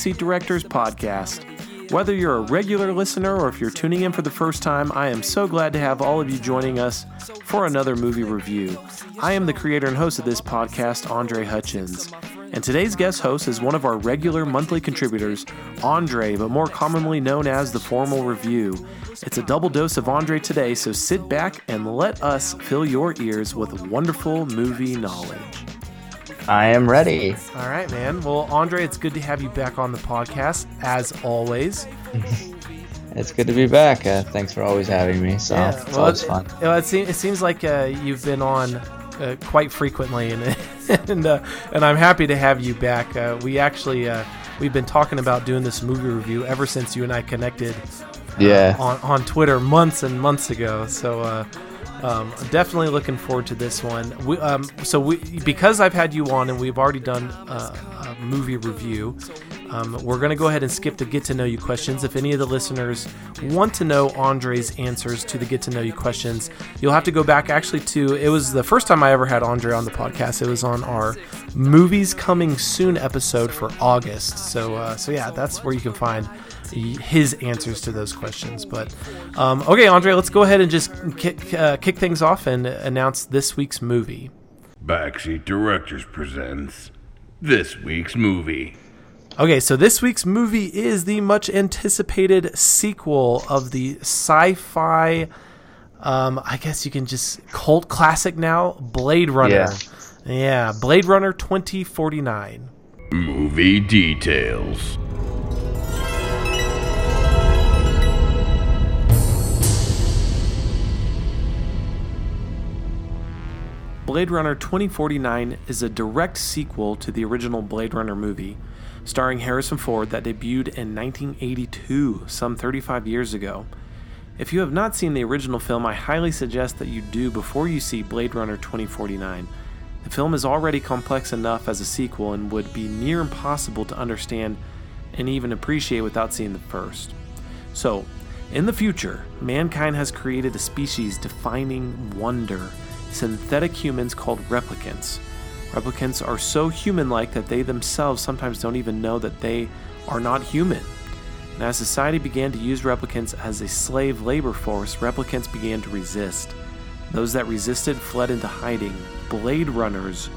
Backseat Directors Podcast. Whether you're a regular listener or if you're tuning in for the first time, I am so glad to have all of you joining us for another movie review. I am the creator and host of this podcast, Andre Hutchins. And today's guest host is one of our regular monthly contributors, Andre, but more commonly known as the Formal Review. It's a double dose of Andre today, so sit back and let us fill your ears with wonderful movie knowledge. I am ready. All right, man. Well, Andre, it's good to have you back on the podcast, as always. it's good to be back. Uh, thanks for always having me. So yeah, it's well, always fun. It, it, seems, it seems like uh, you've been on uh, quite frequently, and and uh, and I'm happy to have you back. Uh, we actually uh, we've been talking about doing this movie review ever since you and I connected. yeah. On on Twitter months and months ago. So um, definitely looking forward to this one. We, um, so we, because I've had you on and we've already done a, a movie review, um, we're going to go ahead and skip the get to know you questions. If any of the listeners want to know Andre's answers to the get to know you questions, you'll have to go back actually to it was the first time I ever had Andre on the podcast. It was on our movies coming soon episode for August. So uh, so yeah, that's where you can find his answers to those questions. But um, okay, Andre, let's go ahead and just kick, uh, kick things off and announce this week's movie. Backseat Directors presents this week's movie. Okay, so this week's movie is the much anticipated sequel of the sci fi, um, I guess you can just cult classic now, Blade Runner. Yeah, yeah Blade Runner 2049. Movie details. Blade Runner 2049 is a direct sequel to the original Blade Runner movie, starring Harrison Ford that debuted in 1982, some 35 years ago. If you have not seen the original film, I highly suggest that you do before you see Blade Runner 2049. The film is already complex enough as a sequel and would be near impossible to understand and even appreciate without seeing the first. So, in the future, mankind has created a species defining wonder synthetic humans called replicants. Replicants are so human like that they themselves sometimes don't even know that they are not human. And as society began to use replicants as a slave labor force, replicants began to resist. Those that resisted fled into hiding. Blade runners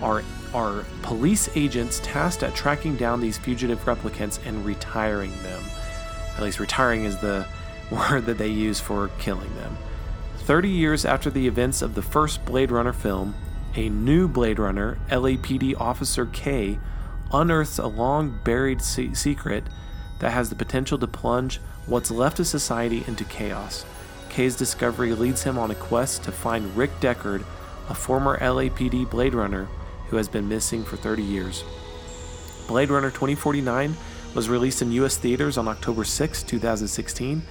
are, are police agents tasked at tracking down these fugitive replicants and retiring them. At least, retiring is the word that they use for killing them. 30 years after the events of the first Blade Runner film, a new Blade Runner, LAPD Officer K, unearths a long buried se- secret that has the potential to plunge what's left of society into chaos. K's discovery leads him on a quest to find Rick Deckard, a former LAPD Blade Runner who has been missing for 30 years. Blade Runner 2049 was released in US theaters on October 6, 2016,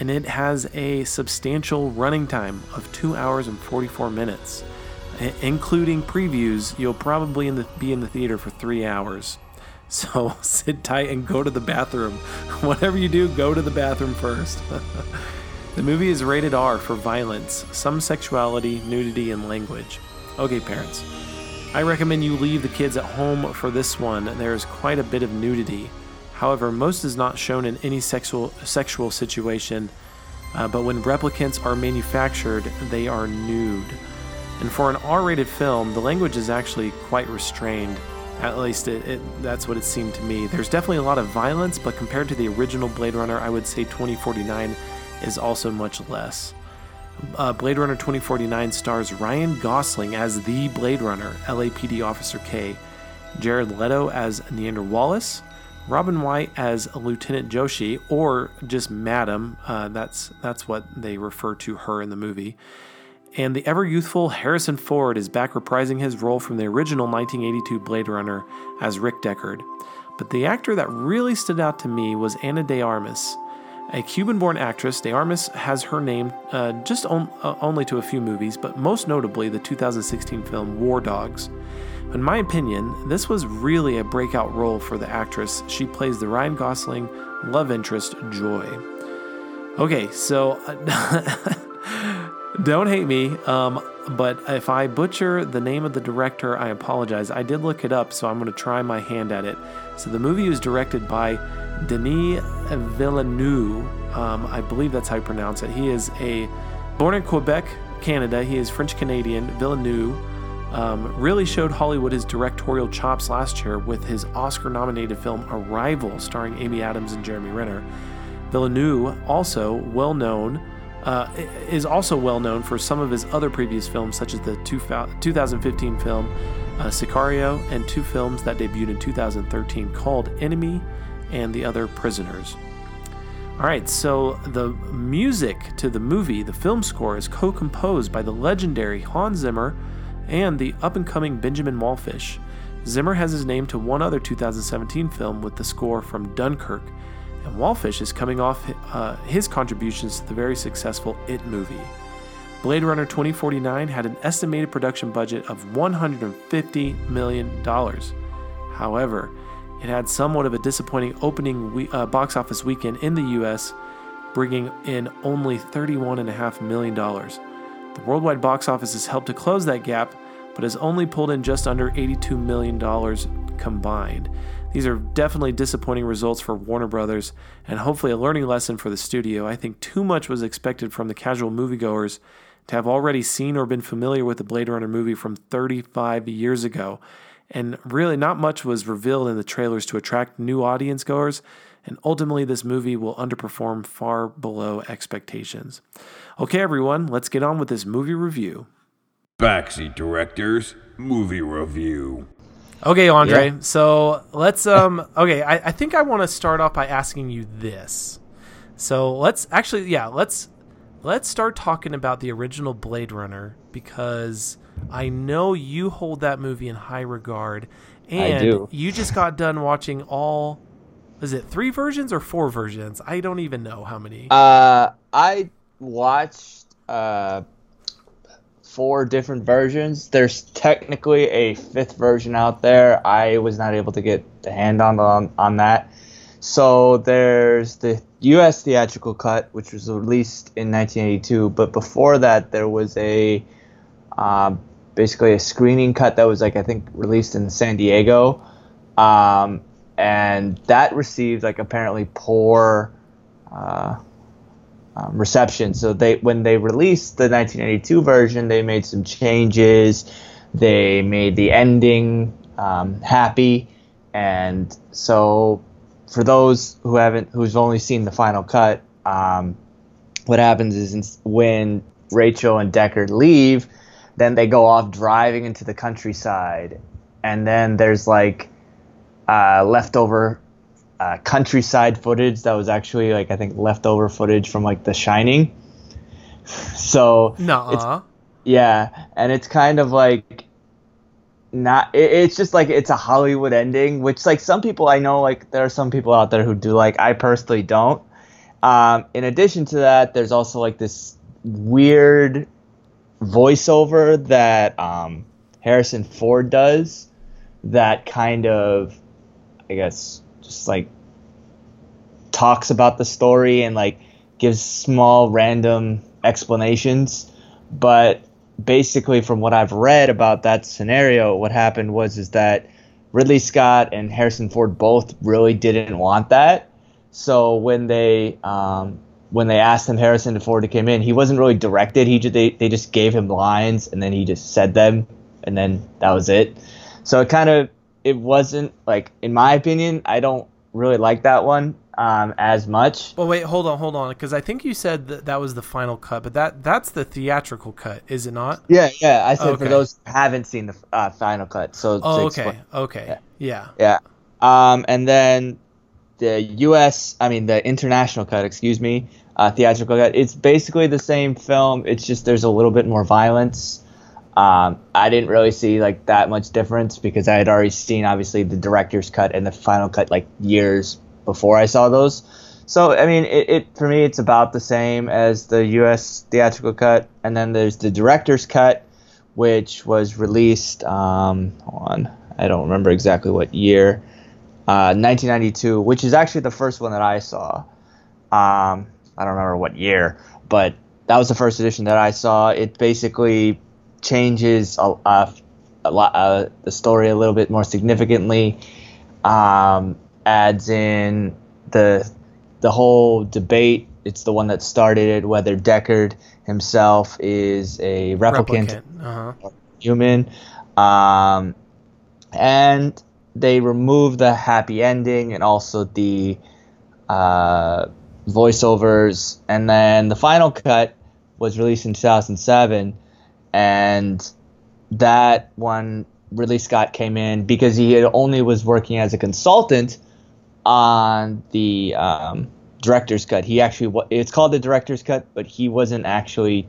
and it has a substantial running time of 2 hours and 44 minutes. Including previews, you'll probably in the, be in the theater for 3 hours. So sit tight and go to the bathroom. Whatever you do, go to the bathroom first. the movie is rated R for violence, some sexuality, nudity, and language. Okay, parents. I recommend you leave the kids at home for this one. There is quite a bit of nudity. However, most is not shown in any sexual sexual situation, uh, but when replicants are manufactured, they are nude. And for an R-rated film, the language is actually quite restrained. At least it, it, that's what it seemed to me. There's definitely a lot of violence, but compared to the original Blade Runner, I would say 2049 is also much less. Uh, Blade Runner 2049 stars Ryan Gosling as the Blade Runner, LAPD Officer K, Jared Leto as Niander Wallace, Robin Wright as Lieutenant Joshi, or just Madam. Uh, that's that's what they refer to her in the movie. And the ever youthful Harrison Ford is back reprising his role from the original 1982 Blade Runner as Rick Deckard. But the actor that really stood out to me was Ana de Armas. A Cuban born actress, De Armas has her name uh, just on, uh, only to a few movies, but most notably the 2016 film War Dogs. In my opinion, this was really a breakout role for the actress. She plays the Ryan Gosling love interest, Joy. Okay, so Don't hate me. Um, but if I butcher the name of the director, I apologize. I did look it up, so I'm going to try my hand at it. So the movie was directed by Denis Villeneuve. Um, I believe that's how you pronounce it. He is a born in Quebec, Canada. He is French Canadian. Villeneuve um, really showed Hollywood his directorial chops last year with his Oscar nominated film Arrival, starring Amy Adams and Jeremy Renner. Villeneuve, also well known, uh, is also well known for some of his other previous films, such as the 2015 film uh, Sicario and two films that debuted in 2013 called Enemy and The Other Prisoners. All right, so the music to the movie, the film score, is co composed by the legendary Hans Zimmer and the up and coming Benjamin Wallfisch. Zimmer has his name to one other 2017 film with the score from Dunkirk, and Wallfisch is coming off uh, his contributions to the very successful It movie. Blade Runner 2049 had an estimated production budget of $150 million. However, it had somewhat of a disappointing opening we- uh, box office weekend in the US, bringing in only $31.5 million. The worldwide box office has helped to close that gap, but has only pulled in just under $82 million combined. These are definitely disappointing results for Warner Brothers and hopefully a learning lesson for the studio. I think too much was expected from the casual moviegoers to have already seen or been familiar with the Blade Runner movie from 35 years ago. And really, not much was revealed in the trailers to attract new audience goers, and ultimately, this movie will underperform far below expectations. Okay, everyone, let's get on with this movie review. Backseat Directors Movie Review. Okay, Andre. Yeah. So let's um. Okay, I, I think I want to start off by asking you this. So let's actually, yeah, let's let's start talking about the original Blade Runner because I know you hold that movie in high regard, and you just got done watching all. Is it three versions or four versions? I don't even know how many. Uh, I watched uh four different versions. There's technically a fifth version out there. I was not able to get the hand on on, on that. So there's the U.S. theatrical cut, which was released in 1982. But before that, there was a um, basically a screening cut that was like I think released in San Diego, um, and that received like apparently poor. Uh, um, reception. So they when they released the 1982 version, they made some changes. They made the ending um, happy, and so for those who haven't who's only seen the final cut, um, what happens is when Rachel and Deckard leave, then they go off driving into the countryside, and then there's like uh, leftover uh, countryside footage that was actually like I think leftover footage from like The Shining. So no, yeah, and it's kind of like not. It, it's just like it's a Hollywood ending, which like some people I know like there are some people out there who do like. I personally don't. Um, in addition to that, there's also like this weird voiceover that um, Harrison Ford does that kind of, I guess, just like talks about the story and like gives small random explanations. But basically from what i've read about that scenario what happened was is that ridley scott and harrison ford both really didn't want that. So when they um, when they asked him harrison ford to come in he wasn't really directed. He just, they, they just gave him lines and then he just said them and then that was it. So it kind of it wasn't like in my opinion i don't really like that one um, as much well wait hold on hold on because i think you said that that was the final cut but that that's the theatrical cut is it not yeah yeah i said okay. for those who haven't seen the uh, final cut so oh okay okay yeah yeah, yeah. Um, and then the us i mean the international cut excuse me uh, theatrical cut it's basically the same film it's just there's a little bit more violence um, I didn't really see like that much difference because I had already seen obviously the director's cut and the final cut like years before I saw those. So I mean, it, it for me it's about the same as the U.S. theatrical cut, and then there's the director's cut, which was released. Um, on I don't remember exactly what year. Uh, 1992, which is actually the first one that I saw. Um, I don't remember what year, but that was the first edition that I saw. It basically changes a, a, a lot uh, the story a little bit more significantly. Um, adds in the the whole debate. It's the one that started it whether Deckard himself is a replicant, Replicant. Uh-huh. human. Um, and they remove the happy ending and also the uh, voiceovers. And then the final cut was released in 2007. And that one, Ridley Scott came in because he had only was working as a consultant on the um, director's cut. He actually, it's called the director's cut, but he wasn't actually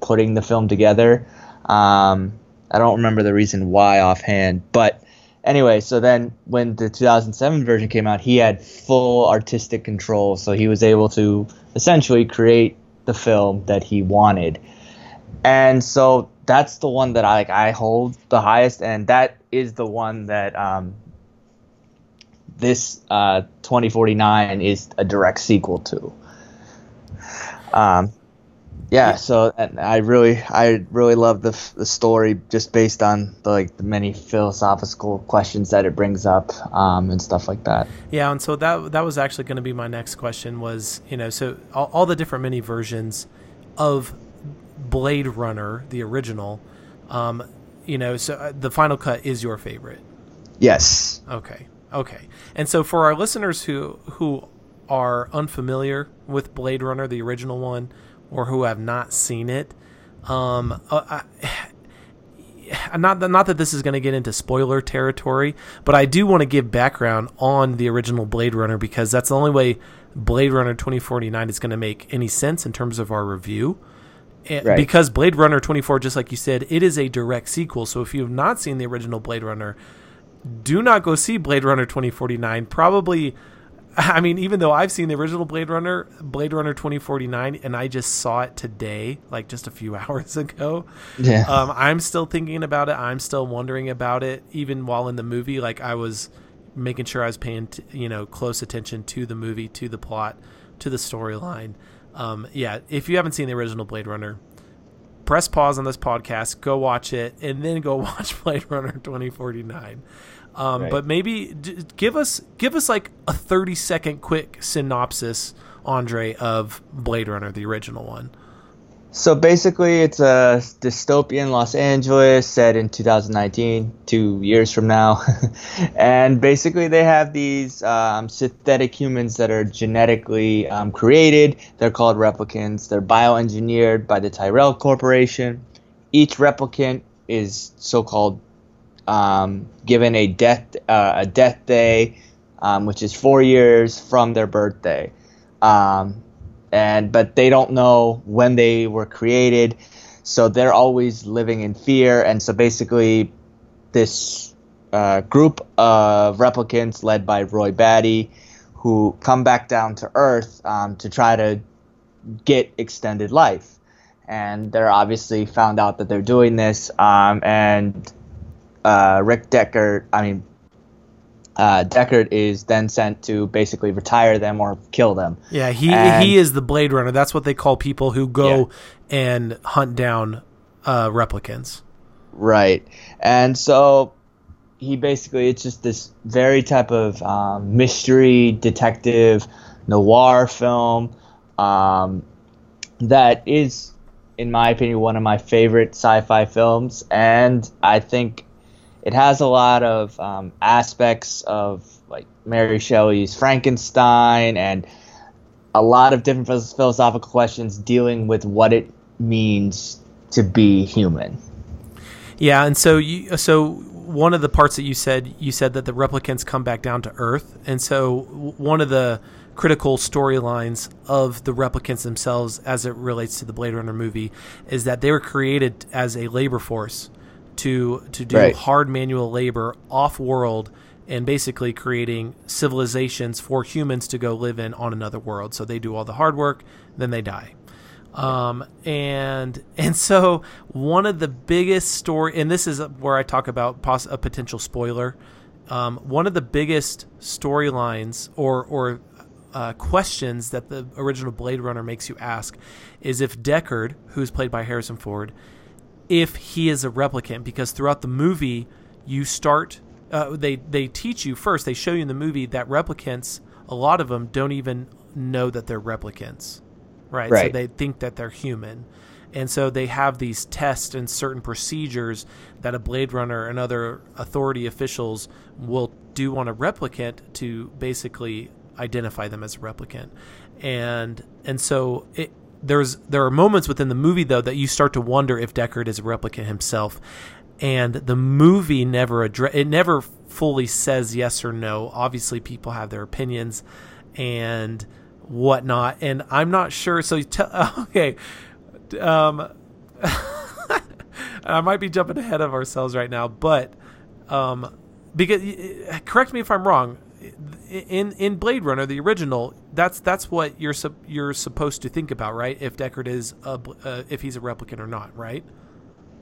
putting the film together. Um, I don't remember the reason why offhand, but anyway, so then when the 2007 version came out, he had full artistic control, so he was able to essentially create the film that he wanted. And so that's the one that I like I hold the highest and that is the one that um, this uh, 2049 is a direct sequel to. Um, yeah, so and I really, I really love the f- the story just based on the, like the many philosophical questions that it brings up um, and stuff like that. Yeah, and so that that was actually going to be my next question was, you know, so all, all the different mini versions of Blade Runner, the original, um, you know, so uh, the final cut is your favorite. Yes. Okay. Okay. And so for our listeners who who are unfamiliar with Blade Runner, the original one, or who have not seen it, um, uh, I, not that not that this is going to get into spoiler territory, but I do want to give background on the original Blade Runner because that's the only way Blade Runner 2049 is going to make any sense in terms of our review. And Right. Because Blade Runner 24, just like you said, it is a direct sequel. So if you have not seen the original Blade Runner, do not go see Blade Runner 2049. Probably, I mean, even though I've seen the original Blade Runner, Blade Runner 2049, and I just saw it today, like just a few hours ago. Yeah. Um, I'm still thinking about it. I'm still wondering about it, even while in the movie. Like I was making sure I was paying, t- you know, close attention to the movie, to the plot, to the storyline. Um, yeah, if you haven't seen the original Blade Runner, press pause on this podcast, go watch it, and then go watch Blade Runner 2049. Um, Right. But maybe d- give us give us like a 30 second quick synopsis, Andre, of Blade Runner, the original one. So basically, it's a dystopian Los Angeles set in 2019, two years from now. and basically, they have these um, synthetic humans that are genetically um, created. They're called replicants. They're bioengineered by the Tyrell Corporation. Each replicant is so-called um, given a death uh, a death day, um, which is four years from their birthday. And but they don't know when they were created, so they're always living in fear. And so basically, this uh, group of replicants led by Roy Batty, who come back down to Earth um, to try to get extended life. And they're obviously found out that they're doing this, um, and uh, Rick Deckard, I mean, uh, Deckard is then sent to basically retire them or kill them. Yeah, he And- he is the Blade Runner. That's what they call people who go and hunt down uh, replicants. Right. And so he basically, it's just this very type of um, mystery, detective, noir film um, that is, in my opinion, one of my favorite sci fi films. And I think it has a lot of um, aspects of like Mary Shelley's Frankenstein and a lot of different philosophical questions dealing with what it means to be human. Yeah, and so you so one of the parts that you said you said that the replicants come back down to Earth, and so one of the critical storylines of the replicants themselves, as it relates to the Blade Runner movie, is that they were created as a labor force to to do Right. hard manual labor off world and basically creating civilizations for humans to go live in on another world. So they do all the hard work, then they die. Um, and and so one of the biggest story, and this is where I talk about a potential spoiler. Um, one of the biggest storylines, or or uh, questions that the original Blade Runner makes you ask is if Deckard, who's played by Harrison Ford, if he is a replicant, because throughout the movie you start uh, they they teach you first they show you in the movie that replicants a lot of them don't even know that they're replicants right, Right. so they think that they're human. And so they have these tests and certain procedures that a blade runner and other authority officials will do on a replicant to basically identify them as a replicant. And and so it there's there are moments within the movie though that you start to wonder if Deckard is a replicant himself. And the movie never address it never fully says yes or no. Obviously people have their opinions and whatnot and i'm not sure. So you okay um i might be jumping ahead of ourselves right now but um because correct me if i'm wrong in in blade runner the original that's that's what you're you're supposed to think about right if deckard is a uh, if he's a replicant or not right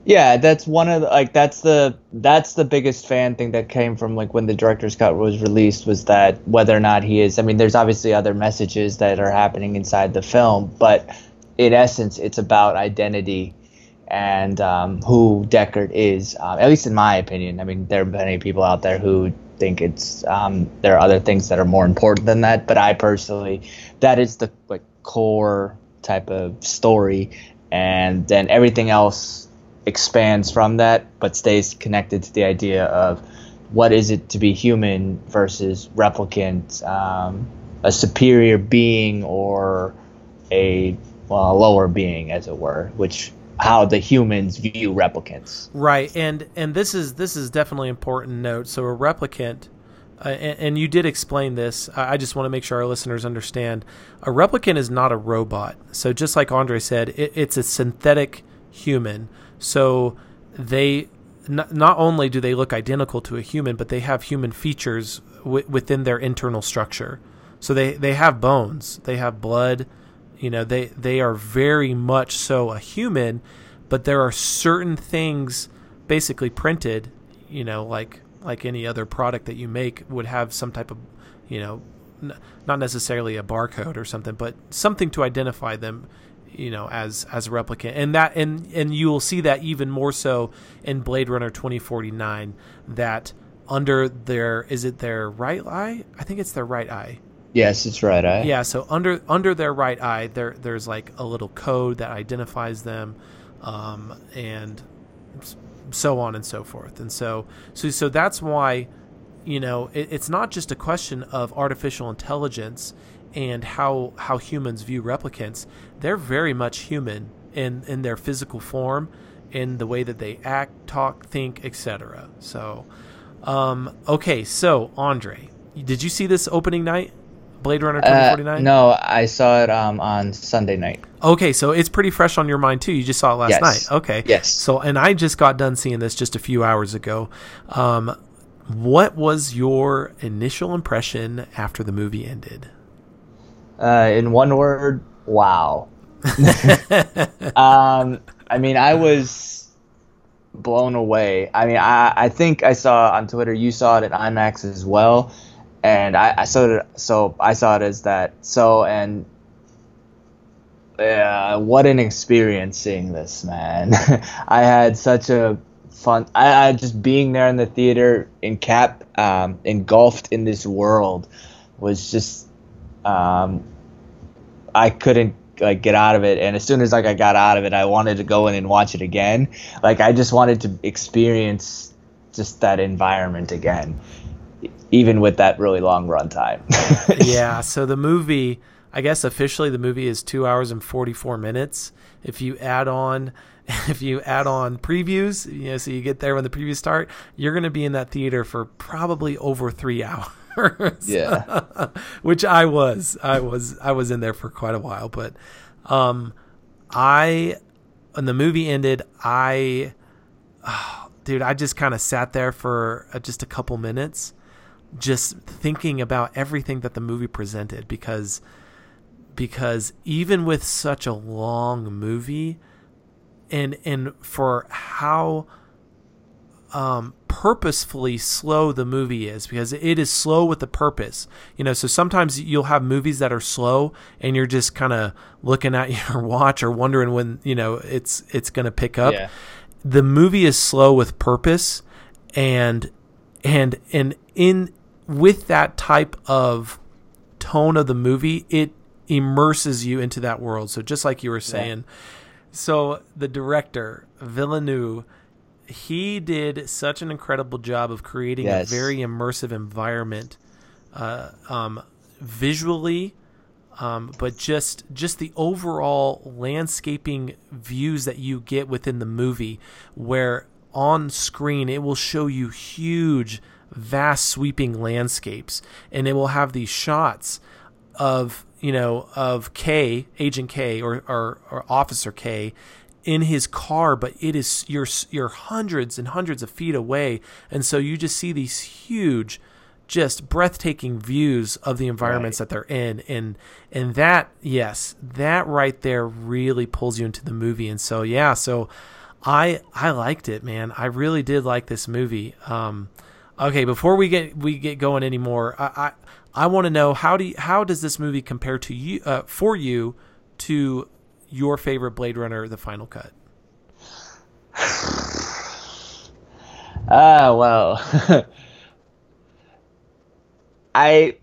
Yeah, that's one of the, like that's the that's the biggest fan thing that came from like when the director's cut was released was that whether or not he is I mean there's obviously other messages that are happening inside the film, but in essence it's about identity and um, who Deckard is. Um, at least in my opinion. I mean there are many people out there who think it's um, there are other things that are more important than that, but I personally that is the like core type of story. And then everything else expands from that but stays connected to the idea of what is it to be human versus replicant um, a superior being or a well a lower being as it were which how the humans view replicants Right, and and this is this is definitely important note. So a replicant, uh, and, and you did explain this. I just want to make sure our listeners understand. A replicant is not a robot. So just like Andre said, it, it's a synthetic human. So they n- not only do they look identical to a human, but they have human features w- within their internal structure. So they they have bones, they have blood. You know, they they are very much so a human, but there are certain things basically printed. You know, like like any other product that you make would have some type of, you know, n- not necessarily a barcode or something, but something to identify them you know as as a replicant and that and and you will see that even more so in Blade Runner 2049 that under their is it their right eye I think it's their right eye yes it's right eye. yeah so under under their right eye there there's like a little code that identifies them um, and so on and so forth. And so so so that's why you know it, it's not just a question of artificial intelligence and how how humans view replicants. They're very much human in in their physical form in the way that they act talk think etc so um okay so andre did you see this opening night blade runner Uh, 2049 no i saw it um, on sunday night Okay, so it's pretty fresh on your mind too. You just saw it last Yes. night. Okay. Yes. So, and I just got done seeing this just a few hours ago. Um, what was your initial impression after the movie ended? Uh, in one word, wow. um, I mean, I was blown away. I mean, I, I think I saw on Twitter you saw it at IMAX as well, and I, I saw it. So I saw it as that. So and yeah, what an experience seeing this, man. I had such a fun. I, I just being there in the theater, in cap, um, engulfed in this world, was just um, I couldn't like get out of it and as soon as like I got out of it I wanted to go in and watch it again like I just wanted to experience just that environment again even with that really long runtime. yeah. So the movie, I guess officially the movie is two hours and forty four minutes. If you add on, if you add on previews, you know, so you get there when the previews start, you're going to be in that theater for probably over three hours. yeah which I was. I was I was in there for quite a while, but um I when the movie ended, I oh, dude, I just kind of sat there for uh, just a couple minutes just thinking about everything that the movie presented because because even with such a long movie and and for how um, purposefully slow the movie is because it is slow with a purpose. You know, so sometimes you'll have movies that are slow and you're just kind of looking at your watch or wondering when, you know, it's it's going to pick up. Yeah. The movie is slow with purpose and and and in with that type of tone of the movie, it immerses you into that world. So just like you were saying, so the director Villeneuve, he did such an incredible job of creating Yes. a very immersive environment, uh, um, visually, um, but just just the overall landscaping views that you get within the movie, where on screen it will show you huge, vast, sweeping landscapes, and it will have these shots of you know of K, Agent K, or or, or Officer K. In his car, but it is you're you're hundreds and hundreds of feet away, and so you just see these huge, just breathtaking views of the environments that they're in and and that yes that right there really pulls you into the movie and so yeah so i i liked it man i really did like this movie um okay before we get we get going anymore i i, I want to know how do you, how does this movie compare to you uh, for you to your favorite blade runner the final cut Ah, well. I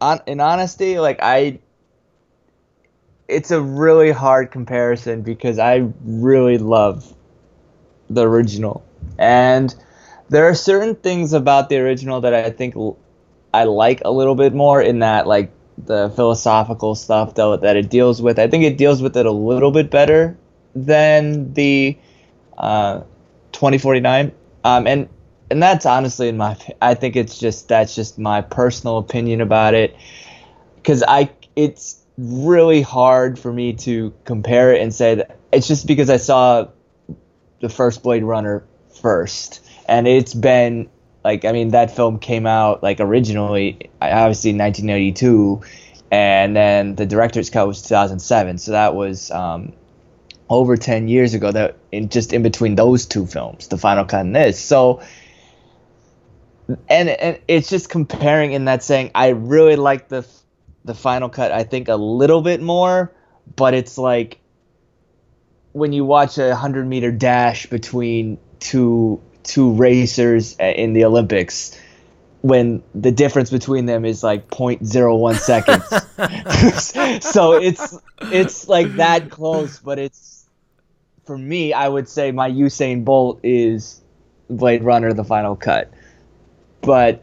on in honesty, like I it's a really hard comparison because I really love the original. And there are certain things about the original that I think I like a little bit more in that like the philosophical stuff though that it deals with. I think it deals with it a little bit better than the uh 2049 um and and that's honestly in my i think it's just that's just my personal opinion about it. Because i it's really hard for me to compare it and say that it's just because i saw the first blade runner first and it's been like i mean that film came out like originally obviously in 1982 and then the director's cut was 2007 so that was um over 10 years ago that in just in between those two films the final cut and this. So and and it's just comparing in that saying i really like the the final cut i think a little bit more. But it's like when you watch a 100 meter dash between two two racers in the olympics when the difference between them is like 0.01 seconds. So it's it's like that close but it's for me i would say my usain bolt is blade runner the final cut. But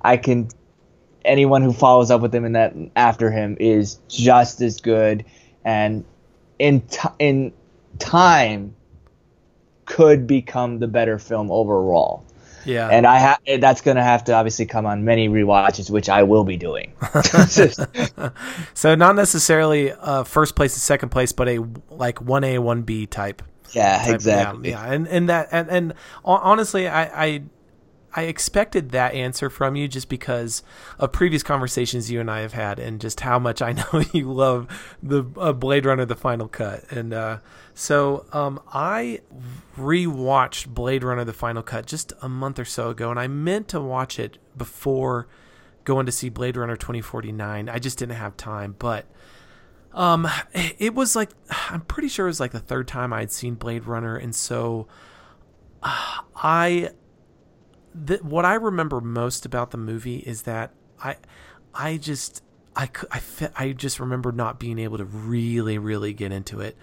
i can anyone who follows up with him and that after him is just as good. And in t- in time could become the better film overall yeah and I ha- that's going to have to obviously come on many rewatches, which I will be doing. so not necessarily uh, first place and second place but a like 1a 1b type yeah, type- exactly. Yeah, yeah, and and that and, and honestly, I, I I expected that answer from you just because of previous conversations you and I have had, and just how much I know you love the uh, Blade Runner: The Final Cut, and uh, so um, I rewatched Blade Runner: The Final Cut just a month or so ago, and I meant to watch it before going to see Blade Runner 2049. I just didn't have time, but um, it was like I'm pretty sure it was like the third time I'd seen Blade Runner, and so uh, I, the, what I remember most about the movie is that I, I just I I I just remember not being able to really really get into it.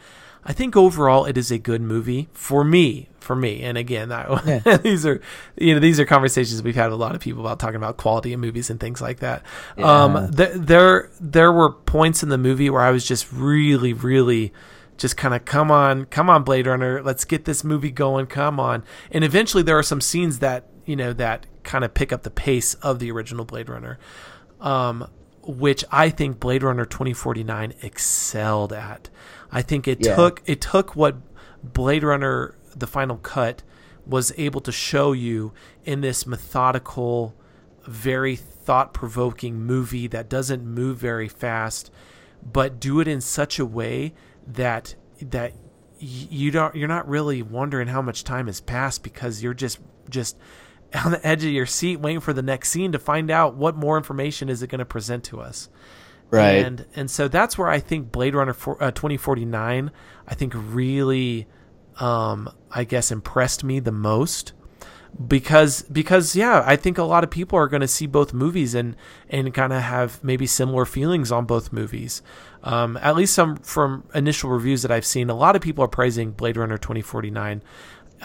I think overall it is a good movie for me. For me, and again, I, these are you know these are conversations we've had with a lot of people about talking about quality of movies and things like that. Um, th- there there were points in the movie where I was just really really just kind of come on come on Blade Runner, let's get this movie going, come on. And eventually there are some scenes that you know that kind of pick up the pace of the original Blade Runner. Um, which I think Blade Runner 2049 excelled at. I think it Yeah. took it took what Blade Runner the final cut was able to show you in this methodical, very thought-provoking movie that doesn't move very fast, but do it in such a way that that you don't you're not really wondering how much time has passed because you're just just on the edge of your seat waiting for the next scene to find out what more information is it going to present to us. Right. And and so that's where I think Blade Runner for, uh, 2049 I think really um I guess impressed me the most because because yeah, I think a lot of people are going to see both movies and and kind of have maybe similar feelings on both movies. Um, at least some from initial reviews that I've seen, a lot of people are praising Blade Runner 2049.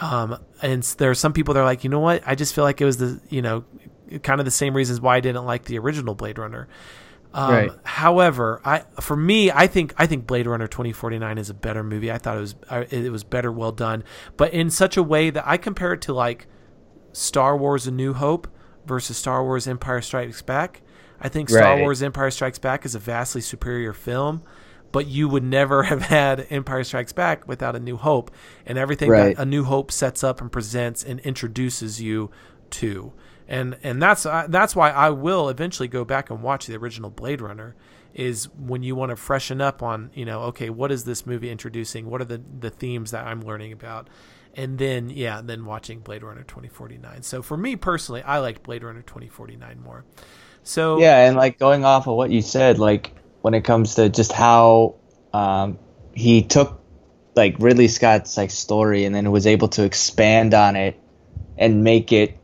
Um, and there are some people that are like, you know what? I just feel like it was the you know kind of the same reasons why I didn't like the original Blade Runner. Um, Right. However, I for me, I think I think Blade Runner 2049 is a better movie. I thought it was it was better, well done, but in such a way that I compare it to like Star Wars: A New Hope versus Star Wars: Empire Strikes Back. I think Star Right. Wars: Empire Strikes Back is a vastly superior film, but you would never have had Empire Strikes Back without A New Hope, and everything Right. that A New Hope sets up and presents and introduces you to. And and that's uh, that's why I will eventually go back and watch the original Blade Runner. Is when you want to freshen up on you know okay what is this movie introducing? What are the the themes that I'm learning about? and then yeah, then watching Blade Runner 2049. So for me personally, I liked Blade Runner 2049 more. So Yeah, and like going off of what you said, like when it comes to just how um, he took like Ridley Scott's like story and then was able to expand on it and make it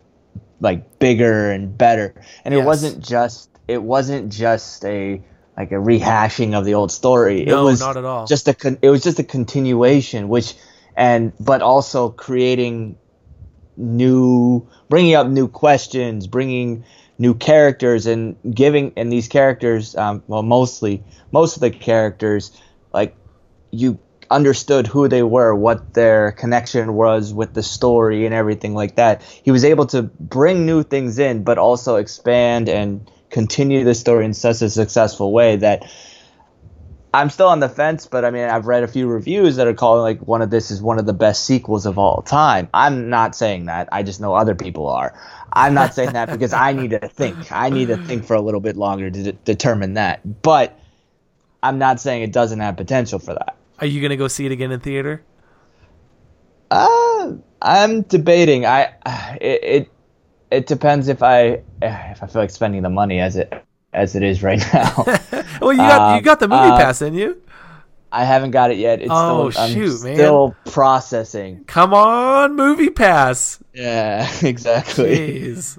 like bigger and better. And Yes. it wasn't just it wasn't just a like a rehashing of the old story. No, it was not at all. Just a con- it was just a continuation, which and but also creating new bringing up new questions bringing new characters and giving and these characters um, well mostly most of the characters like you understood who they were what their connection was with the story and everything like that. He was able to bring new things in but also expand and continue the story in such a successful way that I'm still on the fence, but I mean, I've read a few reviews that are calling like one of this is one of the best sequels of all time. I'm not saying that. I just know other people are. I'm not saying that because I need to think. I need to think for a little bit longer to de- determine that. But I'm not saying it doesn't have potential for that. are you gonna go see it again in theater? Uh, I'm debating. I it, it it depends if I if I feel like spending the money as it as it is right now. Well, you got you Um, got the movie uh, pass, didn't you? I haven't got it yet. It's Oh, still, I'm shoot, man. still processing. Come on, MoviePass. Yeah, exactly. Jeez.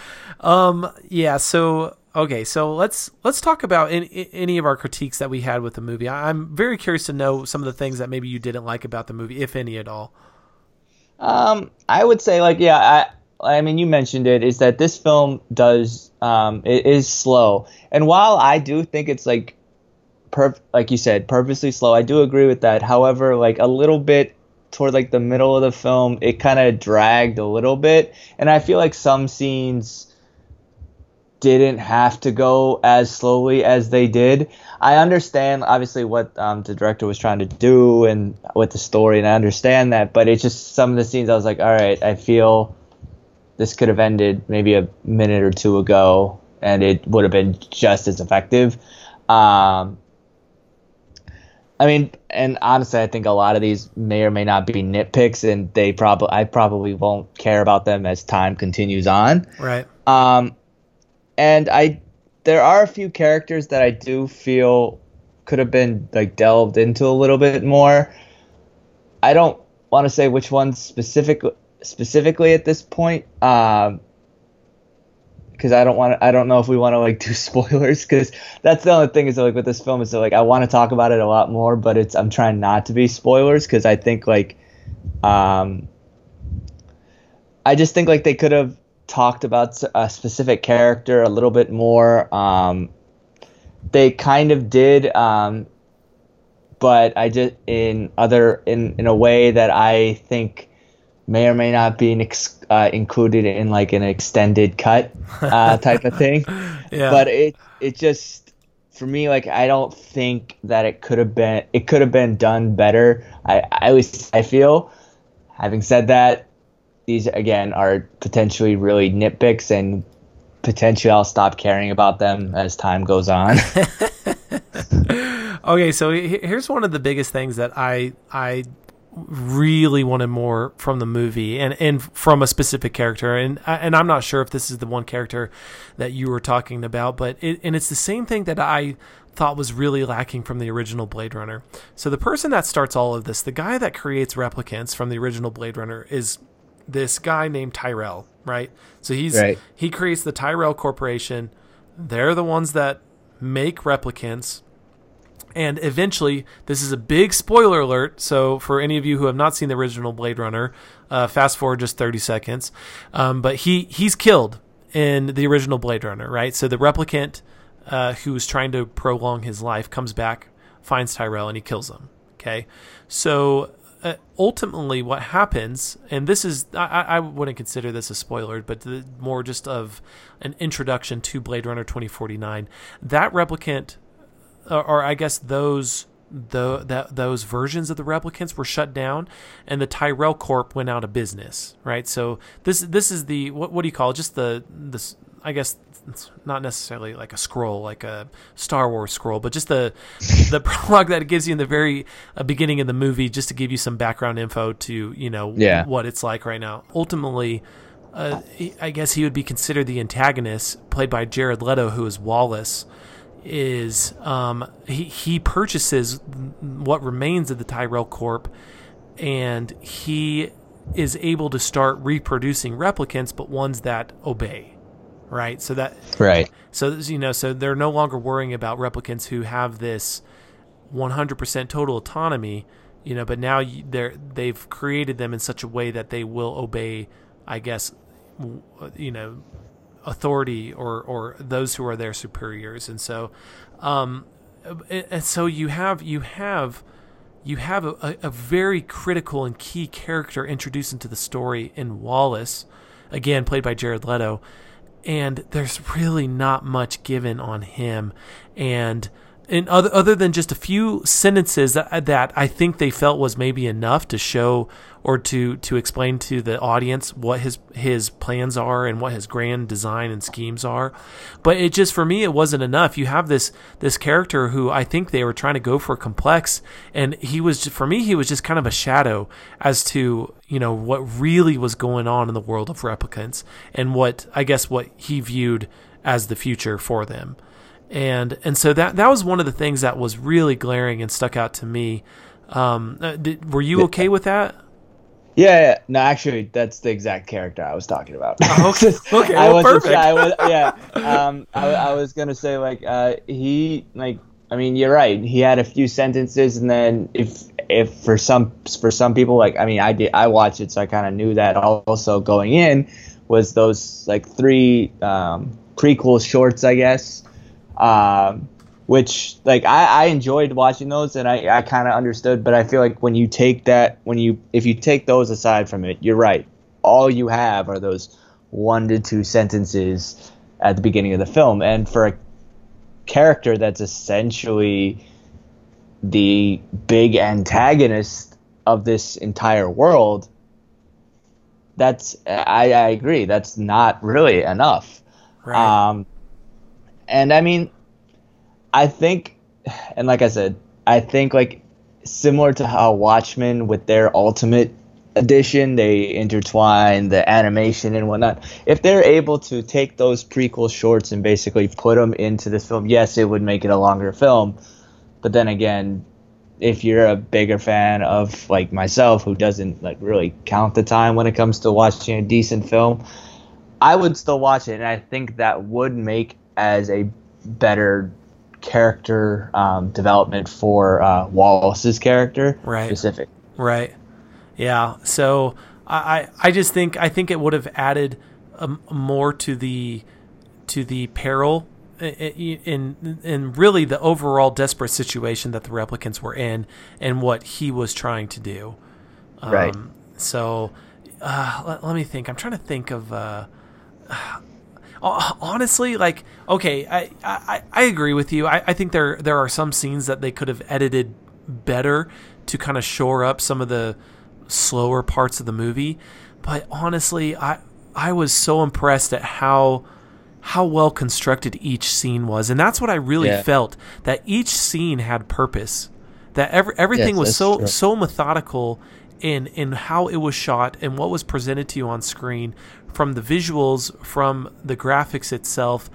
um. Yeah. So okay. So let's let's talk about any, any of our critiques that we had with the movie. I- I'm very curious to know some of the things that maybe you didn't like about the movie, if any at all. Um, I would say like yeah, I I mean you mentioned it is that this film does um it is slow, and while I do think it's like perf like you said purposely slow, I do agree with that. However, like a little bit toward like the middle of the film, it kind of dragged a little bit, and I feel like some scenes didn't have to go as slowly as they did. I understand obviously what um, the director was trying to do and with the story, and I understand that, but it's just some of the scenes I was like, all right, I feel this could have ended maybe a minute or two ago, and it would have been just as effective. Um, I mean, and honestly, I think a lot of these may or may not be nitpicks, and they probably I probably won't care about them as time continues on. Right. Um, and I, there are a few characters that I do feel could have been like delved into a little bit more. I don't want to say which ones specific specifically at this point, um, because I don't want to. I don't know if we want to like do spoilers because that's the only thing is like with this film is that, like I want to talk about it a lot more, but it's I'm trying not to be spoilers because I think like, um, I just think like they could have talked about a specific character a little bit more. Um, they kind of did, um, but I just in other in in a way that I think may or may not be ex- uh, included in like an extended cut uh, type of thing. Yeah. But it it just for me like I don't think that it could have been it could have been done better. I I always I feel. Having said that, these again are potentially really nitpicks and potentially I'll stop caring about them as time goes on. Okay, so here's one of the biggest things that I I really wanted more from the movie and and from a specific character and and I'm not sure if this is the one character that you were talking about but it, and it's the same thing that I thought was really lacking from the original Blade Runner. So the person that starts all of this, the guy that creates replicants from the original Blade Runner is this guy named Tyrell, right? So he's Right. he creates the Tyrell Corporation. They're the ones that make replicants. And eventually, this is a big spoiler alert. So, for any of you who have not seen the original Blade Runner, uh, fast forward just 30 seconds. Um, but he he's killed in the original Blade Runner, right? So, the replicant uh, who's trying to prolong his life comes back, finds Tyrell, and he kills him. Okay. So, uh, ultimately, what happens, and this is, I, I I wouldn't consider this a spoiler, but the, more just of an introduction to Blade Runner 2049. That replicant or, or I guess those the that those versions of the replicants were shut down, and the Tyrell Corp went out of business. Right. So this this is the what what do you call it? Just the this I guess it's not necessarily like a scroll, like a Star Wars scroll, but just the the prologue that it gives you in the very uh, beginning of the movie, just to give you some background info to you know Yeah. what it's like right now. Ultimately, uh, I guess he would be considered the antagonist, played by Jared Leto, who is Wallace. Is um, he he purchases what remains of the Tyrell Corp, and he is able to start reproducing replicants, but ones that obey, right? So that Right. so you know, so they're no longer worrying about replicants who have this 100% total autonomy, you know. But now they're they've created them in such a way that they will obey, I guess, you know, authority or or those who are their superiors, and so, um, and so you have you have you have a, a, very critical and key character introduced into the story in Wallace, again played by Jared Leto, and there's really not much given on him, and and other other than just a few sentences that that I think they felt was maybe enough to show or to to explain to the audience what his his plans are and what his grand design and schemes are, but it just for me it wasn't enough. You have this this character who I think they were trying to go for complex, and he was for me he was just kind of a shadow as to you know what really was going on in the world of replicants and what I guess what he viewed as the future for them and and so that that was one of the things that was really glaring and stuck out to me. Um, uh, did, were you okay with that? Yeah, yeah, no, actually, that's the exact character I was talking about. Okay, okay, I well, perfect. I was, yeah, um, I, I was gonna say like uh, he like I mean you're right. He had a few sentences, and then if if for some for some people like I mean I did I watched it, so I kind of knew that also going in was those like three um, prequel shorts, I guess. Um, which like I, I enjoyed watching those and I, I kind of understood but i feel like when you take that when you if you take those aside from it you're right. All you have are those one to two sentences at the beginning of the film. And for a character that's essentially the big antagonist of this entire world that's i, I agree that's not really enough. Right. um, and I mean, I think, and like I said, I think like similar to how Watchmen with their Ultimate Edition, they intertwine the animation and whatnot. If they're able to take those prequel shorts and basically put them into this film, yes, it would make it a longer film. But then again, if you're a bigger fan of like myself, who doesn't like really count the time when it comes to watching a decent film, I would still watch it, and I think that would make as a better character um, development for uh, Wallace's character, Right. Specific. Right. Yeah. So I, I I just think I think it would have added um, more to the to the peril in in really the overall desperate situation that the replicants were in and what he was trying to do. Um, Right. So uh, let, let me think. I'm trying to think of. Uh, honestly like okay I, I i agree with you I, I think there there are some scenes that they could have edited better to kind of shore up some of the slower parts of the movie but honestly i i was so impressed at how how well constructed each scene was and that's what i really Yeah. felt that each scene had purpose that every, everything Yes, was so true. so methodical in in how it was shot and what was presented to you on screen from the visuals from the graphics itself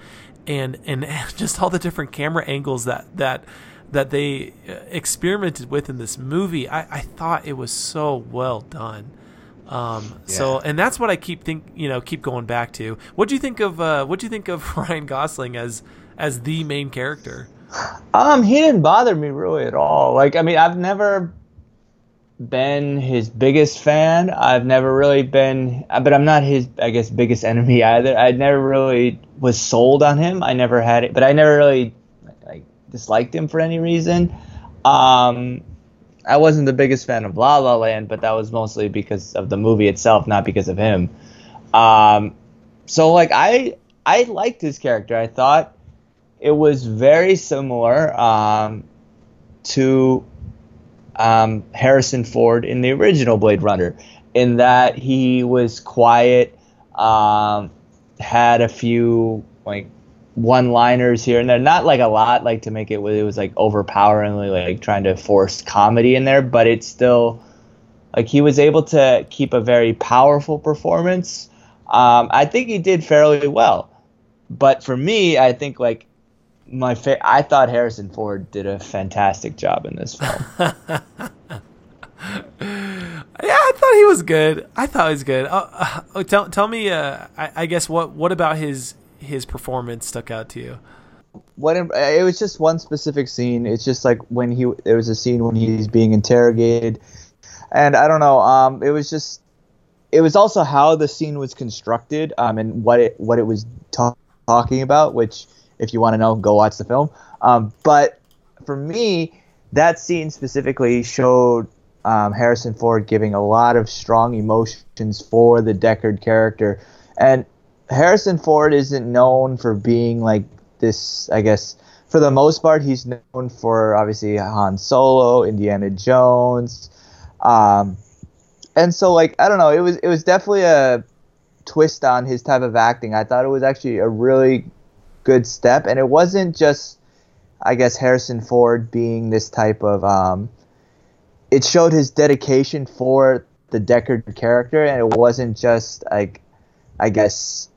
and and just all the different camera angles that that that they uh, experimented with in this movie i, I thought it was so well done. Um, so and that's what i keep think you know keep going back to. What do you think of uh, what do you think of ryan gosling as as the main character? Um, he didn't bother me really at all. Like, I mean, I've never been his biggest fan. I've never really been, but I'm not his, I guess, biggest enemy either. I never really was sold on him. I never had it, but I never really like disliked him for any reason. Um, I wasn't the biggest fan of La La Land, but that was mostly because of the movie itself, not because of him. Um, so like I I liked his character. I thought it was very similar um, to um, Harrison Ford in the original Blade Runner, in that he was quiet, um, had a few like one-liners here and there, not like a lot, like to make it it was like overpoweringly like trying to force comedy in there, but it's still like he was able to keep a very powerful performance. Um, I think he did fairly well, but for me, I think like my fa- I thought Harrison Ford did a fantastic job in this film. Yeah, I thought he was good. I thought he was good. Uh, uh, tell tell me, uh, I, I guess what what about his his performance stuck out to you? what it was just one specific scene. It's just like when he there was a scene when he's being interrogated, and I don't know. Um, it was just it was also how the scene was constructed. Um, and what it what it was ta- talking about. Which, if you want to know, go watch the film. Um, but for me, that scene specifically showed um, Harrison Ford giving a lot of strong emotions for the Deckard character, and Harrison Ford isn't known for being like this. I guess for the most part, he's known for obviously Han Solo, Indiana Jones, um, and so like I don't know. It was it was definitely a twist on his type of acting. I thought it was actually a really good step, and it wasn't just I guess Harrison Ford being this type of um, it showed his dedication for the Deckard character, and it wasn't just like I guess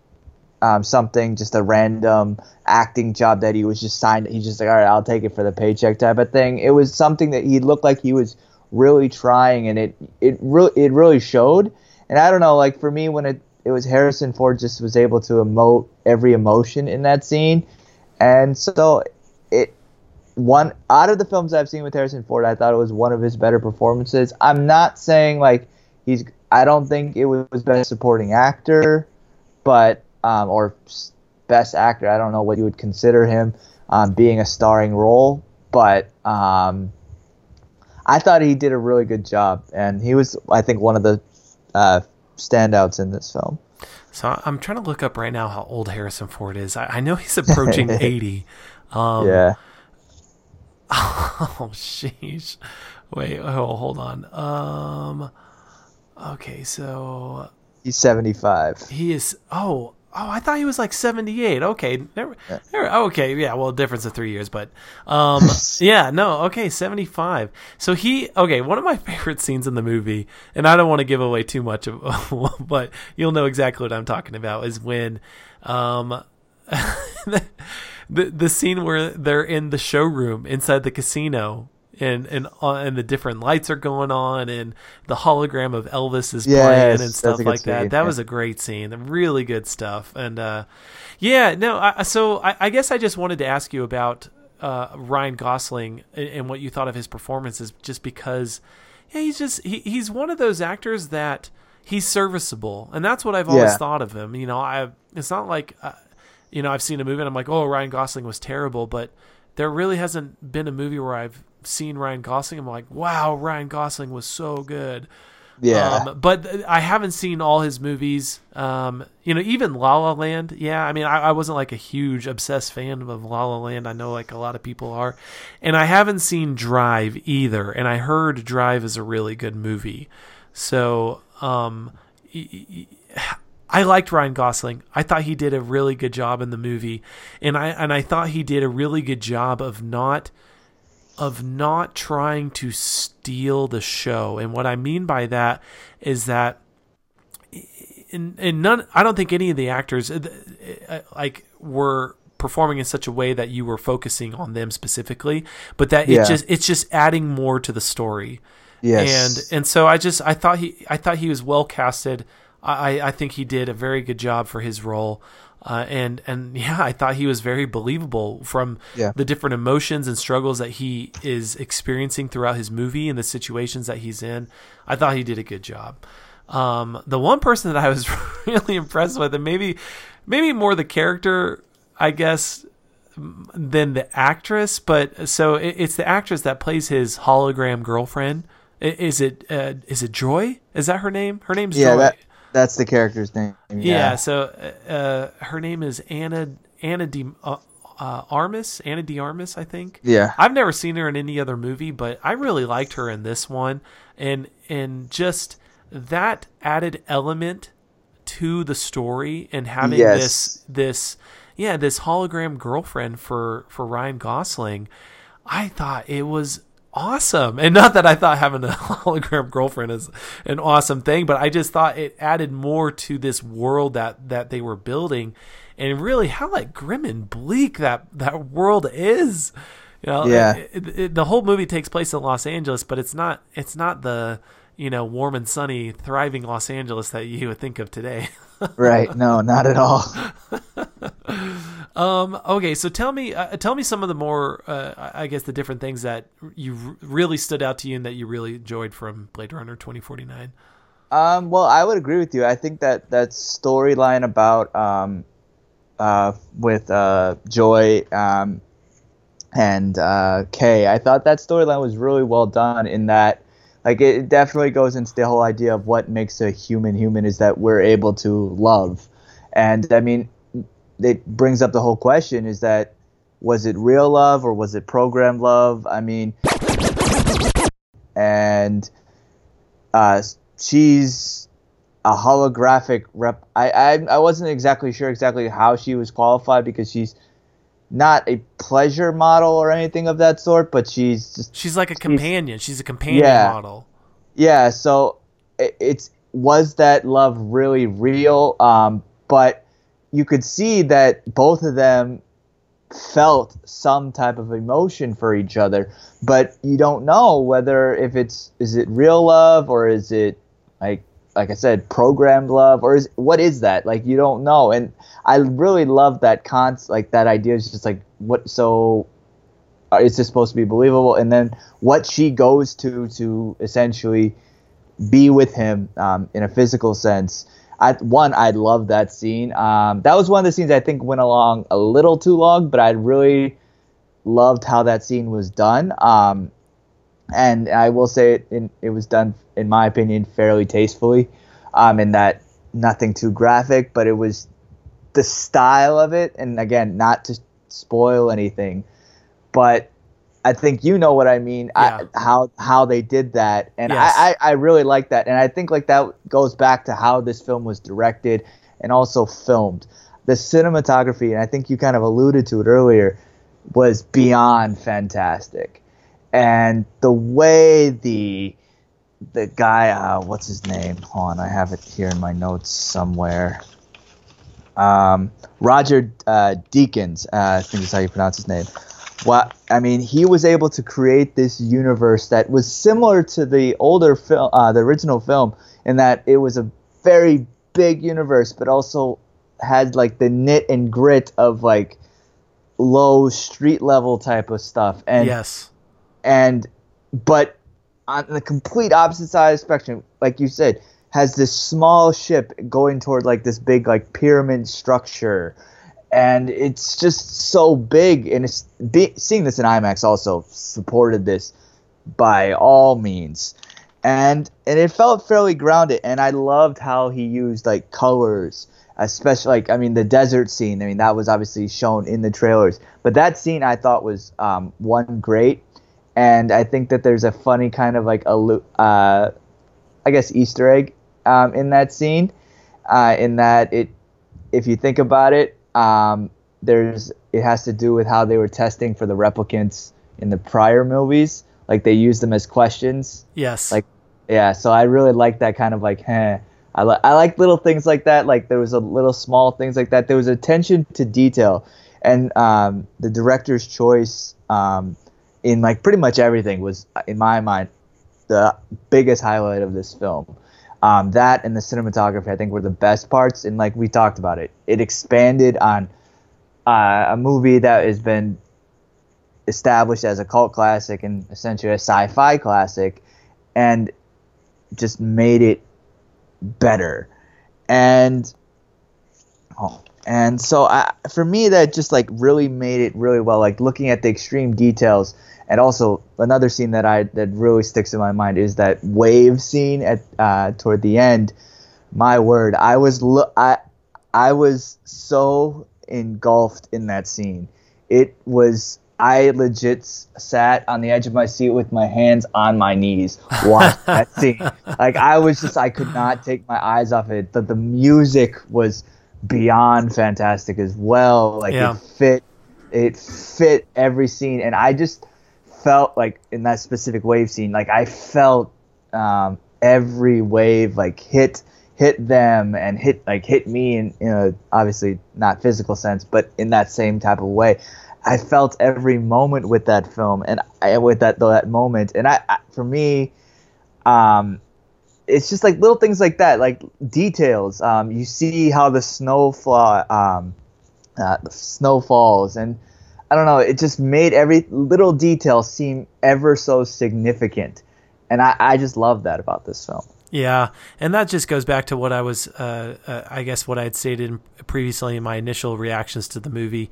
um, something just a random acting job that he was just signed. He's just like, all right, I'll take it for the paycheck type of thing. It was something that he looked like he was really trying, and it it really it really showed. And I don't know, like for me, when it it was Harrison Ford just was able to emote every emotion in that scene, and so it one out of the films I've seen with Harrison Ford, I thought it was one of his better performances. I'm not saying like he's. I don't think it was best supporting actor, but um, or best actor. I don't know what you would consider him um, being a starring role, but um, I thought he did a really good job, and he was, I think, one of the uh, standouts in this film. So I'm trying to look up right now how old Harrison Ford is. I, I know he's approaching 80. Um, yeah. Oh, sheesh. Wait, oh, hold on. Um, okay, so He's 75. he is. Oh, oh, I thought he was like 78. Okay, never, never, okay, yeah. Well, difference of three years, but um, yeah, no, okay, 75. So he, okay, one of my favorite scenes in the movie, and I don't want to give away too much of, but you'll know exactly what I'm talking about, is when, um. the the scene where they're in the showroom inside the casino and and uh, and the different lights are going on and the hologram of Elvis is Yes, playing and stuff like that. scene, That yeah. was a great scene, really good stuff. And uh, yeah, no, I, so I, I guess I just wanted to ask you about uh, Ryan Gosling and, and what you thought of his performances, just because yeah, he's just he, he's one of those actors that he's serviceable, and that's what I've always Yeah. thought of him. You know, I it's not like. Uh, you know, I've seen a movie and I'm like, oh, Ryan Gosling was terrible, but there really hasn't been a movie where I've seen Ryan Gosling. I'm like, wow, Ryan Gosling was so good. Yeah. Um, but I haven't seen all his movies. Um, you know, even La La Land. Yeah, I mean, I, I wasn't like a huge obsessed fan of La La Land. I know like a lot of people are, and I haven't seen Drive either. And I heard Drive is a really good movie. So, um, I liked Ryan Gosling. I thought he did a really good job in the movie, and I and I thought he did a really good job of not of not trying to steal the show. And what I mean by that is that in, in none I don't think any of the actors uh, uh, like were performing in such a way that you were focusing on them specifically, but that Yeah. it just it's just adding more to the story. Yes. And and so I just I thought he I thought he was well casted. I I think he did a very good job for his role. Uh, and and yeah, I thought he was very believable from Yeah. the different emotions and struggles that he is experiencing throughout his movie and the situations that he's in. I thought he did a good job. Um, the one person that I was really impressed with, and maybe maybe more the character, I guess, than the actress. But so it, it's the actress that plays his hologram girlfriend. Is it uh, is it Joy? Is that her name? Her name's yeah, Joy. that that's the character's name. Yeah. so uh, her name is Anna Anna D uh, uh, Armis. Ana de Armas, I think. Yeah. I've never seen her in any other movie, but I really liked her in this one, and and just that added element to the story and having Yes. this this yeah this hologram girlfriend for for Ryan Gosling, I thought it was awesome. And not that I thought having a hologram girlfriend is an awesome thing, but I just thought it added more to this world that that they were building and really how like grim and bleak that that world is. You know, Yeah. it- it- it- the whole movie takes place in Los Angeles, but it's not it's not the you know warm and sunny, thriving Los Angeles that you would think of today. Right. No, not at all. Um, okay, so tell me, uh, tell me some of the more, uh, I guess, the different things that you really stood out to you and that you really enjoyed from Blade Runner twenty forty nine. Um, well, I would agree with you. I think that that storyline about um, uh, with uh, Joy um, and uh, Kay, I thought that storyline was really well done. In that, like, it definitely goes into the whole idea of what makes a human human is that we're able to love, and I mean, it brings up the whole question: is that was it real love or was it programmed love? I mean, and uh, she's a holographic rep. I, I I wasn't exactly sure exactly how she was qualified because she's not a pleasure model or anything of that sort, but she's just She's like a companion. She's a companion Yeah. model. yeah. So it, it's was that love really real? Um, but you could see that both of them felt some type of emotion for each other, but you don't know whether if it's is it real love or is it like like I said programmed love or is what is that? Like you don't know. And I really love that con like that idea is just like what so uh, is this supposed to be believable? And then what she goes to to essentially be with him um, in a physical sense. I, one, I love that scene. Um, that was one of the scenes I think went along a little too long, but I really loved how that scene was done. Um, and I will say it, in, it was done, in my opinion, fairly tastefully. Um, in that nothing too graphic, but it was the style of it. And again, not to spoil anything, but I think you know what I mean. Yeah. I, how how they did that, and Yes. I, I I really like that, and I think like that goes back to how this film was directed and also filmed. The cinematography, and I think you kind of alluded to it earlier, was beyond fantastic, and the way the the guy, uh, what's his name? Hold on, I have it here in my notes somewhere. Um, Roger uh, Deakins, uh, I think is how you pronounce his name. What I mean, he was able to create this universe that was similar to the older film, uh, the original film, in that it was a very big universe, but also had like the knit and grit of like low street level type of stuff. And yes. And but on the complete opposite side of the spectrum, like you said, has this small ship going toward like this big like pyramid structure, and it's just so big. And it's be, seeing this in IMAX also supported this by all means, and and it felt fairly grounded. And I loved how he used like colors. Especially like I mean the desert scene. I mean that was obviously shown in the trailers, but that scene I thought was um, one great and I think that there's a funny kind of like a uh, I guess Easter egg um, in that scene, uh, in that it, if you think about it, um, there's it has to do with how they were testing for the replicants in the prior movies. Like they used them as questions. Yes. Like, yeah. So I really like that kind of like, eh. I like I like little things like that. Like there was a little small things like that. There was attention to detail, and um, the director's choice um, in like pretty much everything was, in my mind, the biggest highlight of this film. Um, that and the cinematography, I think, were the best parts. And like we talked about it, it expanded on uh, a movie that has been established as a cult classic and essentially a sci-fi classic, and just made it better. And oh, and so I, for me, that just like really made it really well. Like looking at the extreme details, and also another scene that I that really sticks in my mind is that wave scene at uh, toward the end. My word, I was lo- I I was so engulfed in that scene. It was I legit sat on the edge of my seat with my hands on my knees watching that scene. Like I was just I could not take my eyes off it. That the music was beyond fantastic as well. Like Yeah. it fit it fit every scene and I just felt like in that specific wave scene, like I felt um, every wave like hit hit them and hit like hit me in you know obviously not physical sense but in that same type of way. I felt every moment with that film and I, with that that moment. And I, I for me um it's just like little things like that like details. Um you see how the snow fly um uh, the snow falls and i don't know it just made every little detail seem ever so significant and i i just love that about this film Yeah, and that just goes back to what I was, uh, uh, I guess, what I had stated previously in my initial reactions to the movie.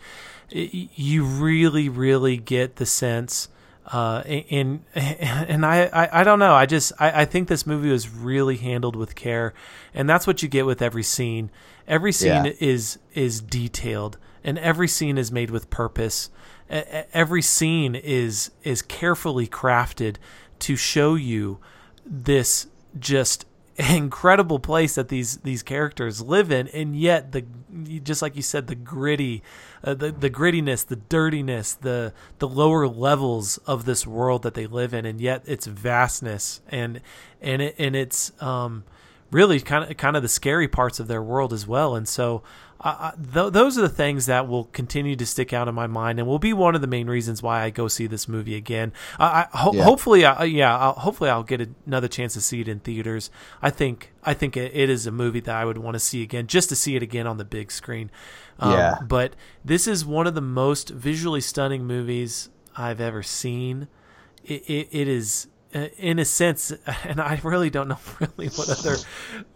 Y- you really, really get the sense, uh, and and I, I, I don't know. I just, I, I think this movie was really handled with care, and that's what you get with every scene. Every scene Yeah. is is detailed, and every scene is made with purpose. Every scene is is carefully crafted to show you this just incredible place that these these characters live in and yet the just like you said the gritty uh, the the grittiness the dirtiness the the lower levels of this world that they live in and yet its vastness and and it and it's um really kind of kind of the scary parts of their world as well and so I, th- those are the things that will continue to stick out in my mind and will be one of the main reasons why I go see this movie again. I, I ho- Yeah. hopefully, I, yeah, I'll, hopefully I'll get another chance to see it in theaters. I think I think it, it is a movie that I would want to see again, just to see it again on the big screen. Um, Yeah. But this is one of the most visually stunning movies I've ever seen. It, it, it is. Uh, In a sense, and I really don't know really what other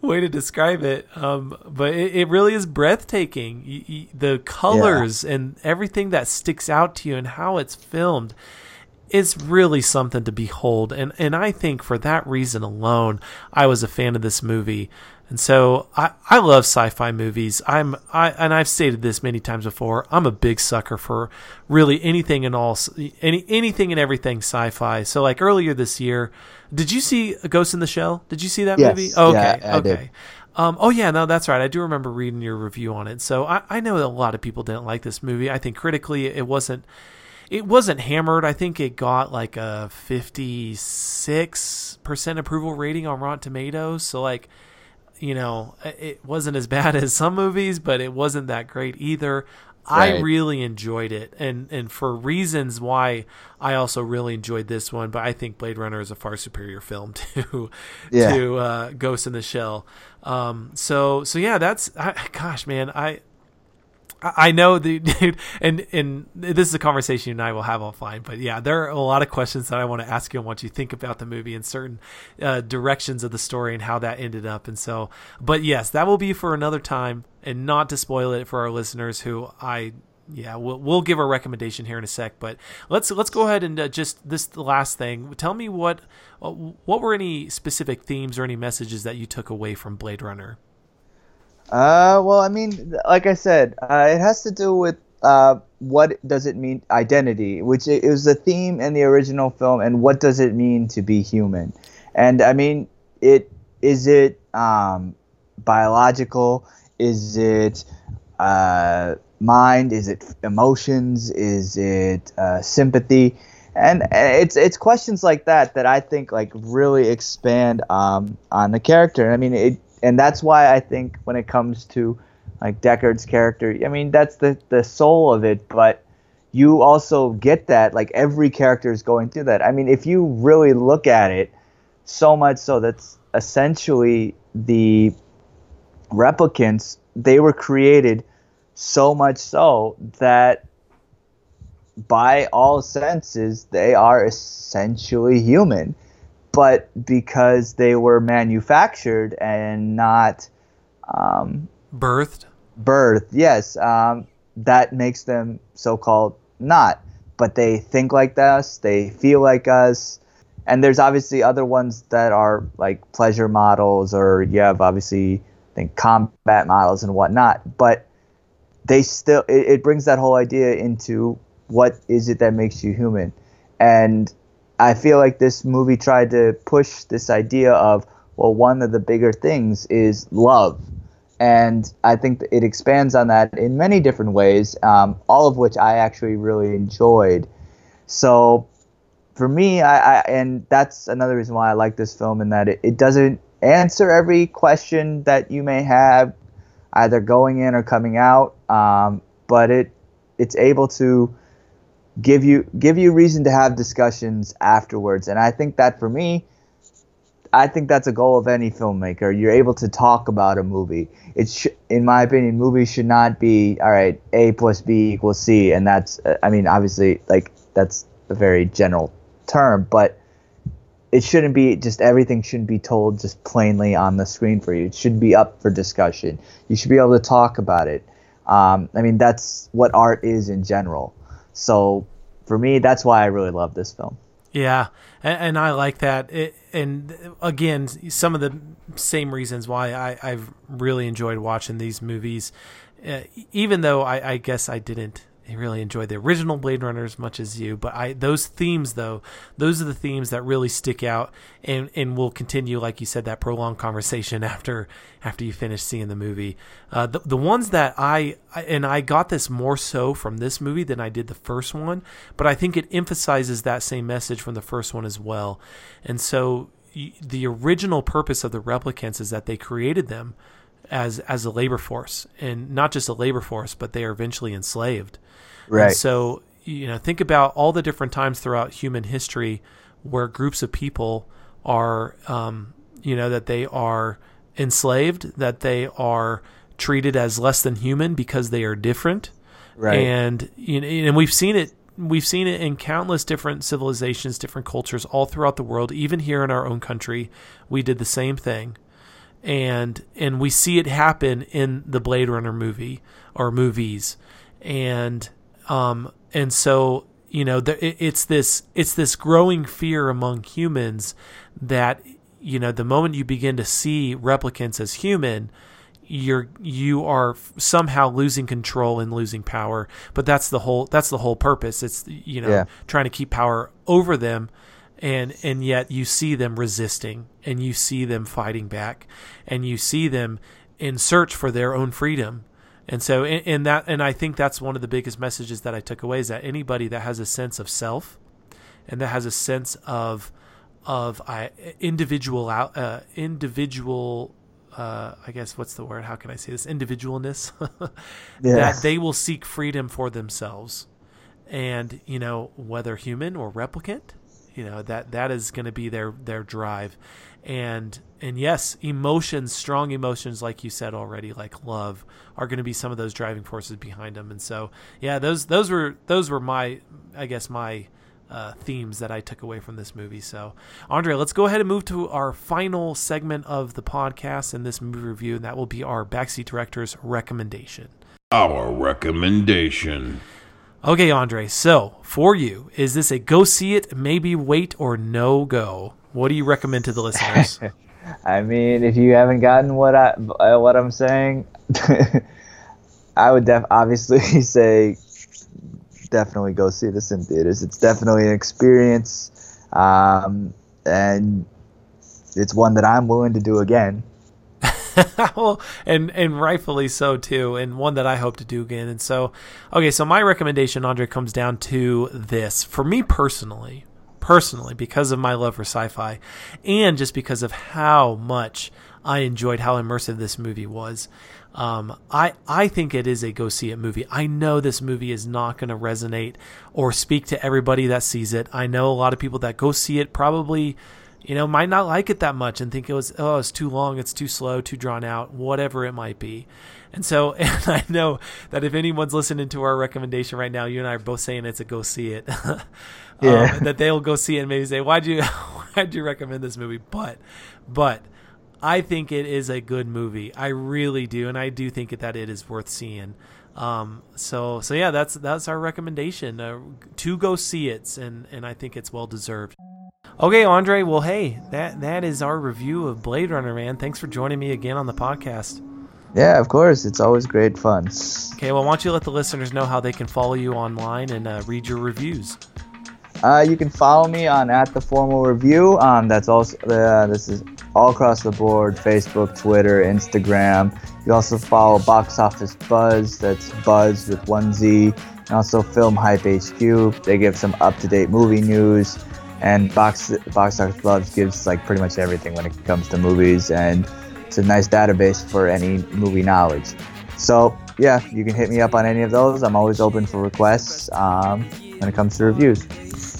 way to describe it, um, but it, it really is breathtaking. Y y the colors and everything that sticks out to you and how it's filmed is really something to behold. And and I think for that reason alone, I was a fan of this movie. And so I, I love sci-fi movies. I'm I and I've stated this many times before. I'm a big sucker for really anything and all any anything and everything sci-fi. So like earlier this year, did you see Ghost in the Shell? Did you see that Yes. movie? Okay, Yeah, okay. Um, oh yeah, no, that's right. I do remember reading your review on it. So I, I know that a lot of people didn't like this movie. I think critically it wasn't it wasn't hammered. I think it got like a 56% approval rating on Rotten Tomatoes. So like, you know, it wasn't as bad as some movies, but it wasn't that great either. I really enjoyed it, and and for reasons why I also really enjoyed this one. But I think Blade Runner is a far superior film to Yeah. to uh, Ghost in the Shell. Um, so so yeah, that's I, gosh, man, I I know the dude, and and this is a conversation you and I will have offline. But yeah, there are a lot of questions that I want to ask you on what you think about the movie and certain uh, directions of the story and how that ended up. And so, but yes, that will be for another time, and not to spoil it for our listeners who I. Yeah, we'll, we'll give our recommendation here in a sec, but let's let's go ahead and uh, just this last thing. Tell me what uh, what were any specific themes or any messages that you took away from Blade Runner? Uh, well, I mean, like I said, uh, it has to do with uh, what does it mean identity, which is the theme in the original film, and what does it mean to be human? And I mean, it is it um, biological? Is it uh, mind? Is it emotions? Is it uh, sympathy? and it's it's questions like that that I think like really expand um, on the character. I mean, it, and that's why I think when it comes to like Deckard's character, I mean, that's the the soul of it. But you also get that like every character is going through that. I mean, if you really look at it, so much so that's essentially the replicants they were created so much so that by all senses, they are essentially human. But because they were manufactured and not um, birthed, birthed, yes, um, that makes them so-called not. But they think like us, they feel like us, and there's obviously other ones that are like pleasure models, or you have obviously I think combat models and whatnot. But they still, it, it brings that whole idea into what is it that makes you human? And I feel like this movie tried to push this idea of, well, one of the bigger things is love. And I think it expands on that in many different ways, um, all of which I actually really enjoyed. So for me, I, I, and that's another reason why I like this film in that it, it doesn't answer every question that you may have, either going in or coming out. Um, but it it's able to give you give you reason to have discussions afterwards. And I think that for me, I think that's a goal of any filmmaker. You're able to talk about a movie. It sh- in my opinion, movies should not be all right. A plus B equals C, and that's uh, I mean obviously like that's a very general term, but it shouldn't be just everything shouldn't be told just plainly on the screen for you. It should be up for discussion. You should be able to talk about it. Um, I mean that's what art is in general. So for me, that's why I really love this film. Yeah, and, and I like that. It, and again, some of the same reasons why I, I've really enjoyed watching these movies, uh, even though I, I guess I didn't really enjoyed the original Blade Runner as much as you, but I those themes though, those are the themes that really stick out and and will continue, like you said, that prolonged conversation after after you finish seeing the movie. Uh, the the ones that I and I got this more so from this movie than I did the first one, but I think it emphasizes that same message from the first one as well. And so the original purpose of the replicants is that they created them as as a labor force and not just a labor force but they are eventually enslaved right. and so you know think about all the different times throughout human history where groups of people are um, you know that they are enslaved that they are treated as less than human because they are different. Right. And you know and we've seen it we've seen it in countless different civilizations different cultures all throughout the world. Even here in our own country we did the same thing. And and we see it happen in the Blade Runner movie or movies, and um and so you know it, it's this it's this growing fear among humans that you know the moment you begin to see replicants as human you're you are somehow losing control and losing power. But that's the whole that's the whole purpose. It's you know yeah. trying to keep power over them and and yet you see them resisting and you see them fighting back and you see them in search for their own freedom and so and that and I think that's one of the biggest messages that I took away is that anybody that has a sense of self and that has a sense of of uh, individual uh, individual uh, I guess what's the word? How can I say this? Individualness. That they will seek freedom for themselves. And you know whether human or replicant you know that that is going to be their their drive. And and yes emotions strong emotions like you said already like love are going to be some of those driving forces behind them and so yeah those those were those were my i guess my uh, themes that I took away from this movie. So, Andre, let's go ahead and move to our final segment of the podcast and this movie review, and that will be our backseat director's recommendation. Our recommendation. Okay, Andre. So for you, is this a go see it, maybe wait, or no go? What do you recommend to the listeners? I mean, if you haven't gotten what I uh, what I'm saying, I would def- obviously say definitely go see this in theaters. It's definitely an experience, um, and it's one that I'm willing to do again. well, and and rightfully so too, and one that I hope to do again. And so, okay, so my recommendation, Andre, comes down to this. For me personally, personally, because of my love for sci-fi, and just because of how much I enjoyed how immersive this movie was. Um, I I think it is a go see it movie. I know this movie is not going to resonate or speak to everybody that sees it. I know a lot of people that go see it probably, you know, might not like it that much and think it was oh it's too long, it's too slow, too drawn out, whatever it might be. And so, and I know that if anyone's listening to our recommendation right now, you and I are both saying it's a go see it. yeah. Um, that they'll go see it and maybe say, "Why'd you, why'd you recommend this movie?" But, but I think it is a good movie. I really do, and I do think that it is worth seeing. Um, so so yeah, that's that's our recommendation uh, to go see it, and and I think it's well deserved. Okay, Andre. Well, hey, that that is our review of Blade Runner, man. Thanks for joining me again on the podcast. Yeah, of course. It's always great fun. Okay, well, why don't you let the listeners know how they can follow you online and uh, read your reviews? Uh, you can follow me on at the formal review. Um, that's also uh, this is all across the board: Facebook, Twitter, Instagram. You also follow Box Office Buzz. That's Buzz with one Z. And also Film Hype HQ. They give some up-to-date movie news. And Box Box Office Loves gives like pretty much everything when it comes to movies, and it's a nice database for any movie knowledge. So yeah, you can hit me up on any of those. I'm always open for requests um, when it comes to reviews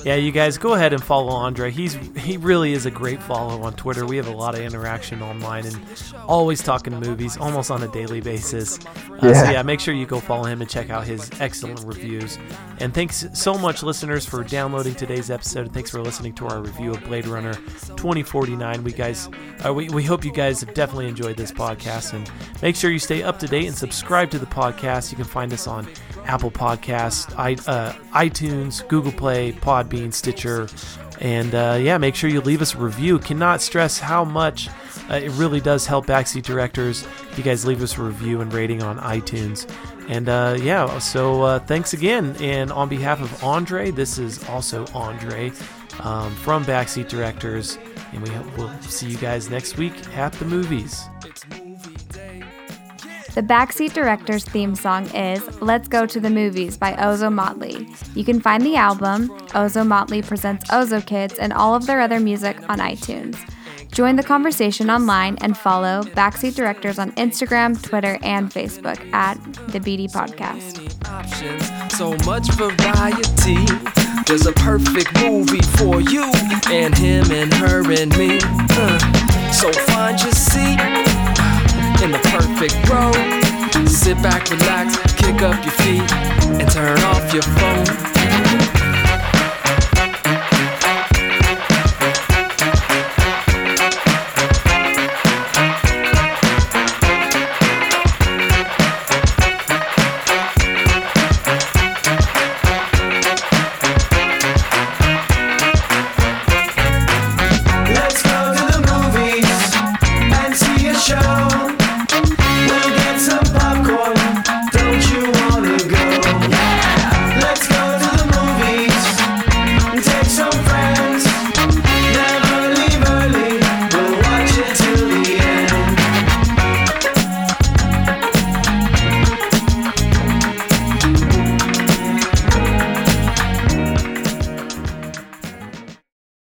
yeah, you guys go ahead and follow Andre. He's he really is a great follow on Twitter. We have a lot of interaction online and always talking movies, almost on a daily basis. Uh, yeah. So yeah, make sure you go follow him and check out his excellent reviews. And thanks so much, listeners, for downloading today's episode. Thanks for listening to our review of Blade Runner 2049. We guys, uh, we we hope you guys have definitely enjoyed this podcast. And make sure you stay up to date and subscribe to the podcast. You can find us on Apple Podcasts, I, uh, iTunes, Google Play, Podbean, Stitcher, and uh, yeah, make sure you leave us a review. Cannot stress how much uh, it really does help backseat directors. If you guys leave us a review and rating on iTunes. And uh, yeah, so uh, thanks again. And on behalf of Andre, this is also Andre um, from Backseat Directors. And we will see you guys next week at the movies. The Backseat Director's theme song is Let's Go to the Movies by Ozomatli. You can find the album, Ozomatli Presents OzoKidz, and all of their other music on iTunes. Join the conversation online and follow Backseat Directors on Instagram, Twitter, and Facebook at the BD Podcast. So much variety. There's a perfect movie for you and him and her and me. Uh, so find your seat in the perfect row. Sit back, relax, kick up your feet, and turn off your phone.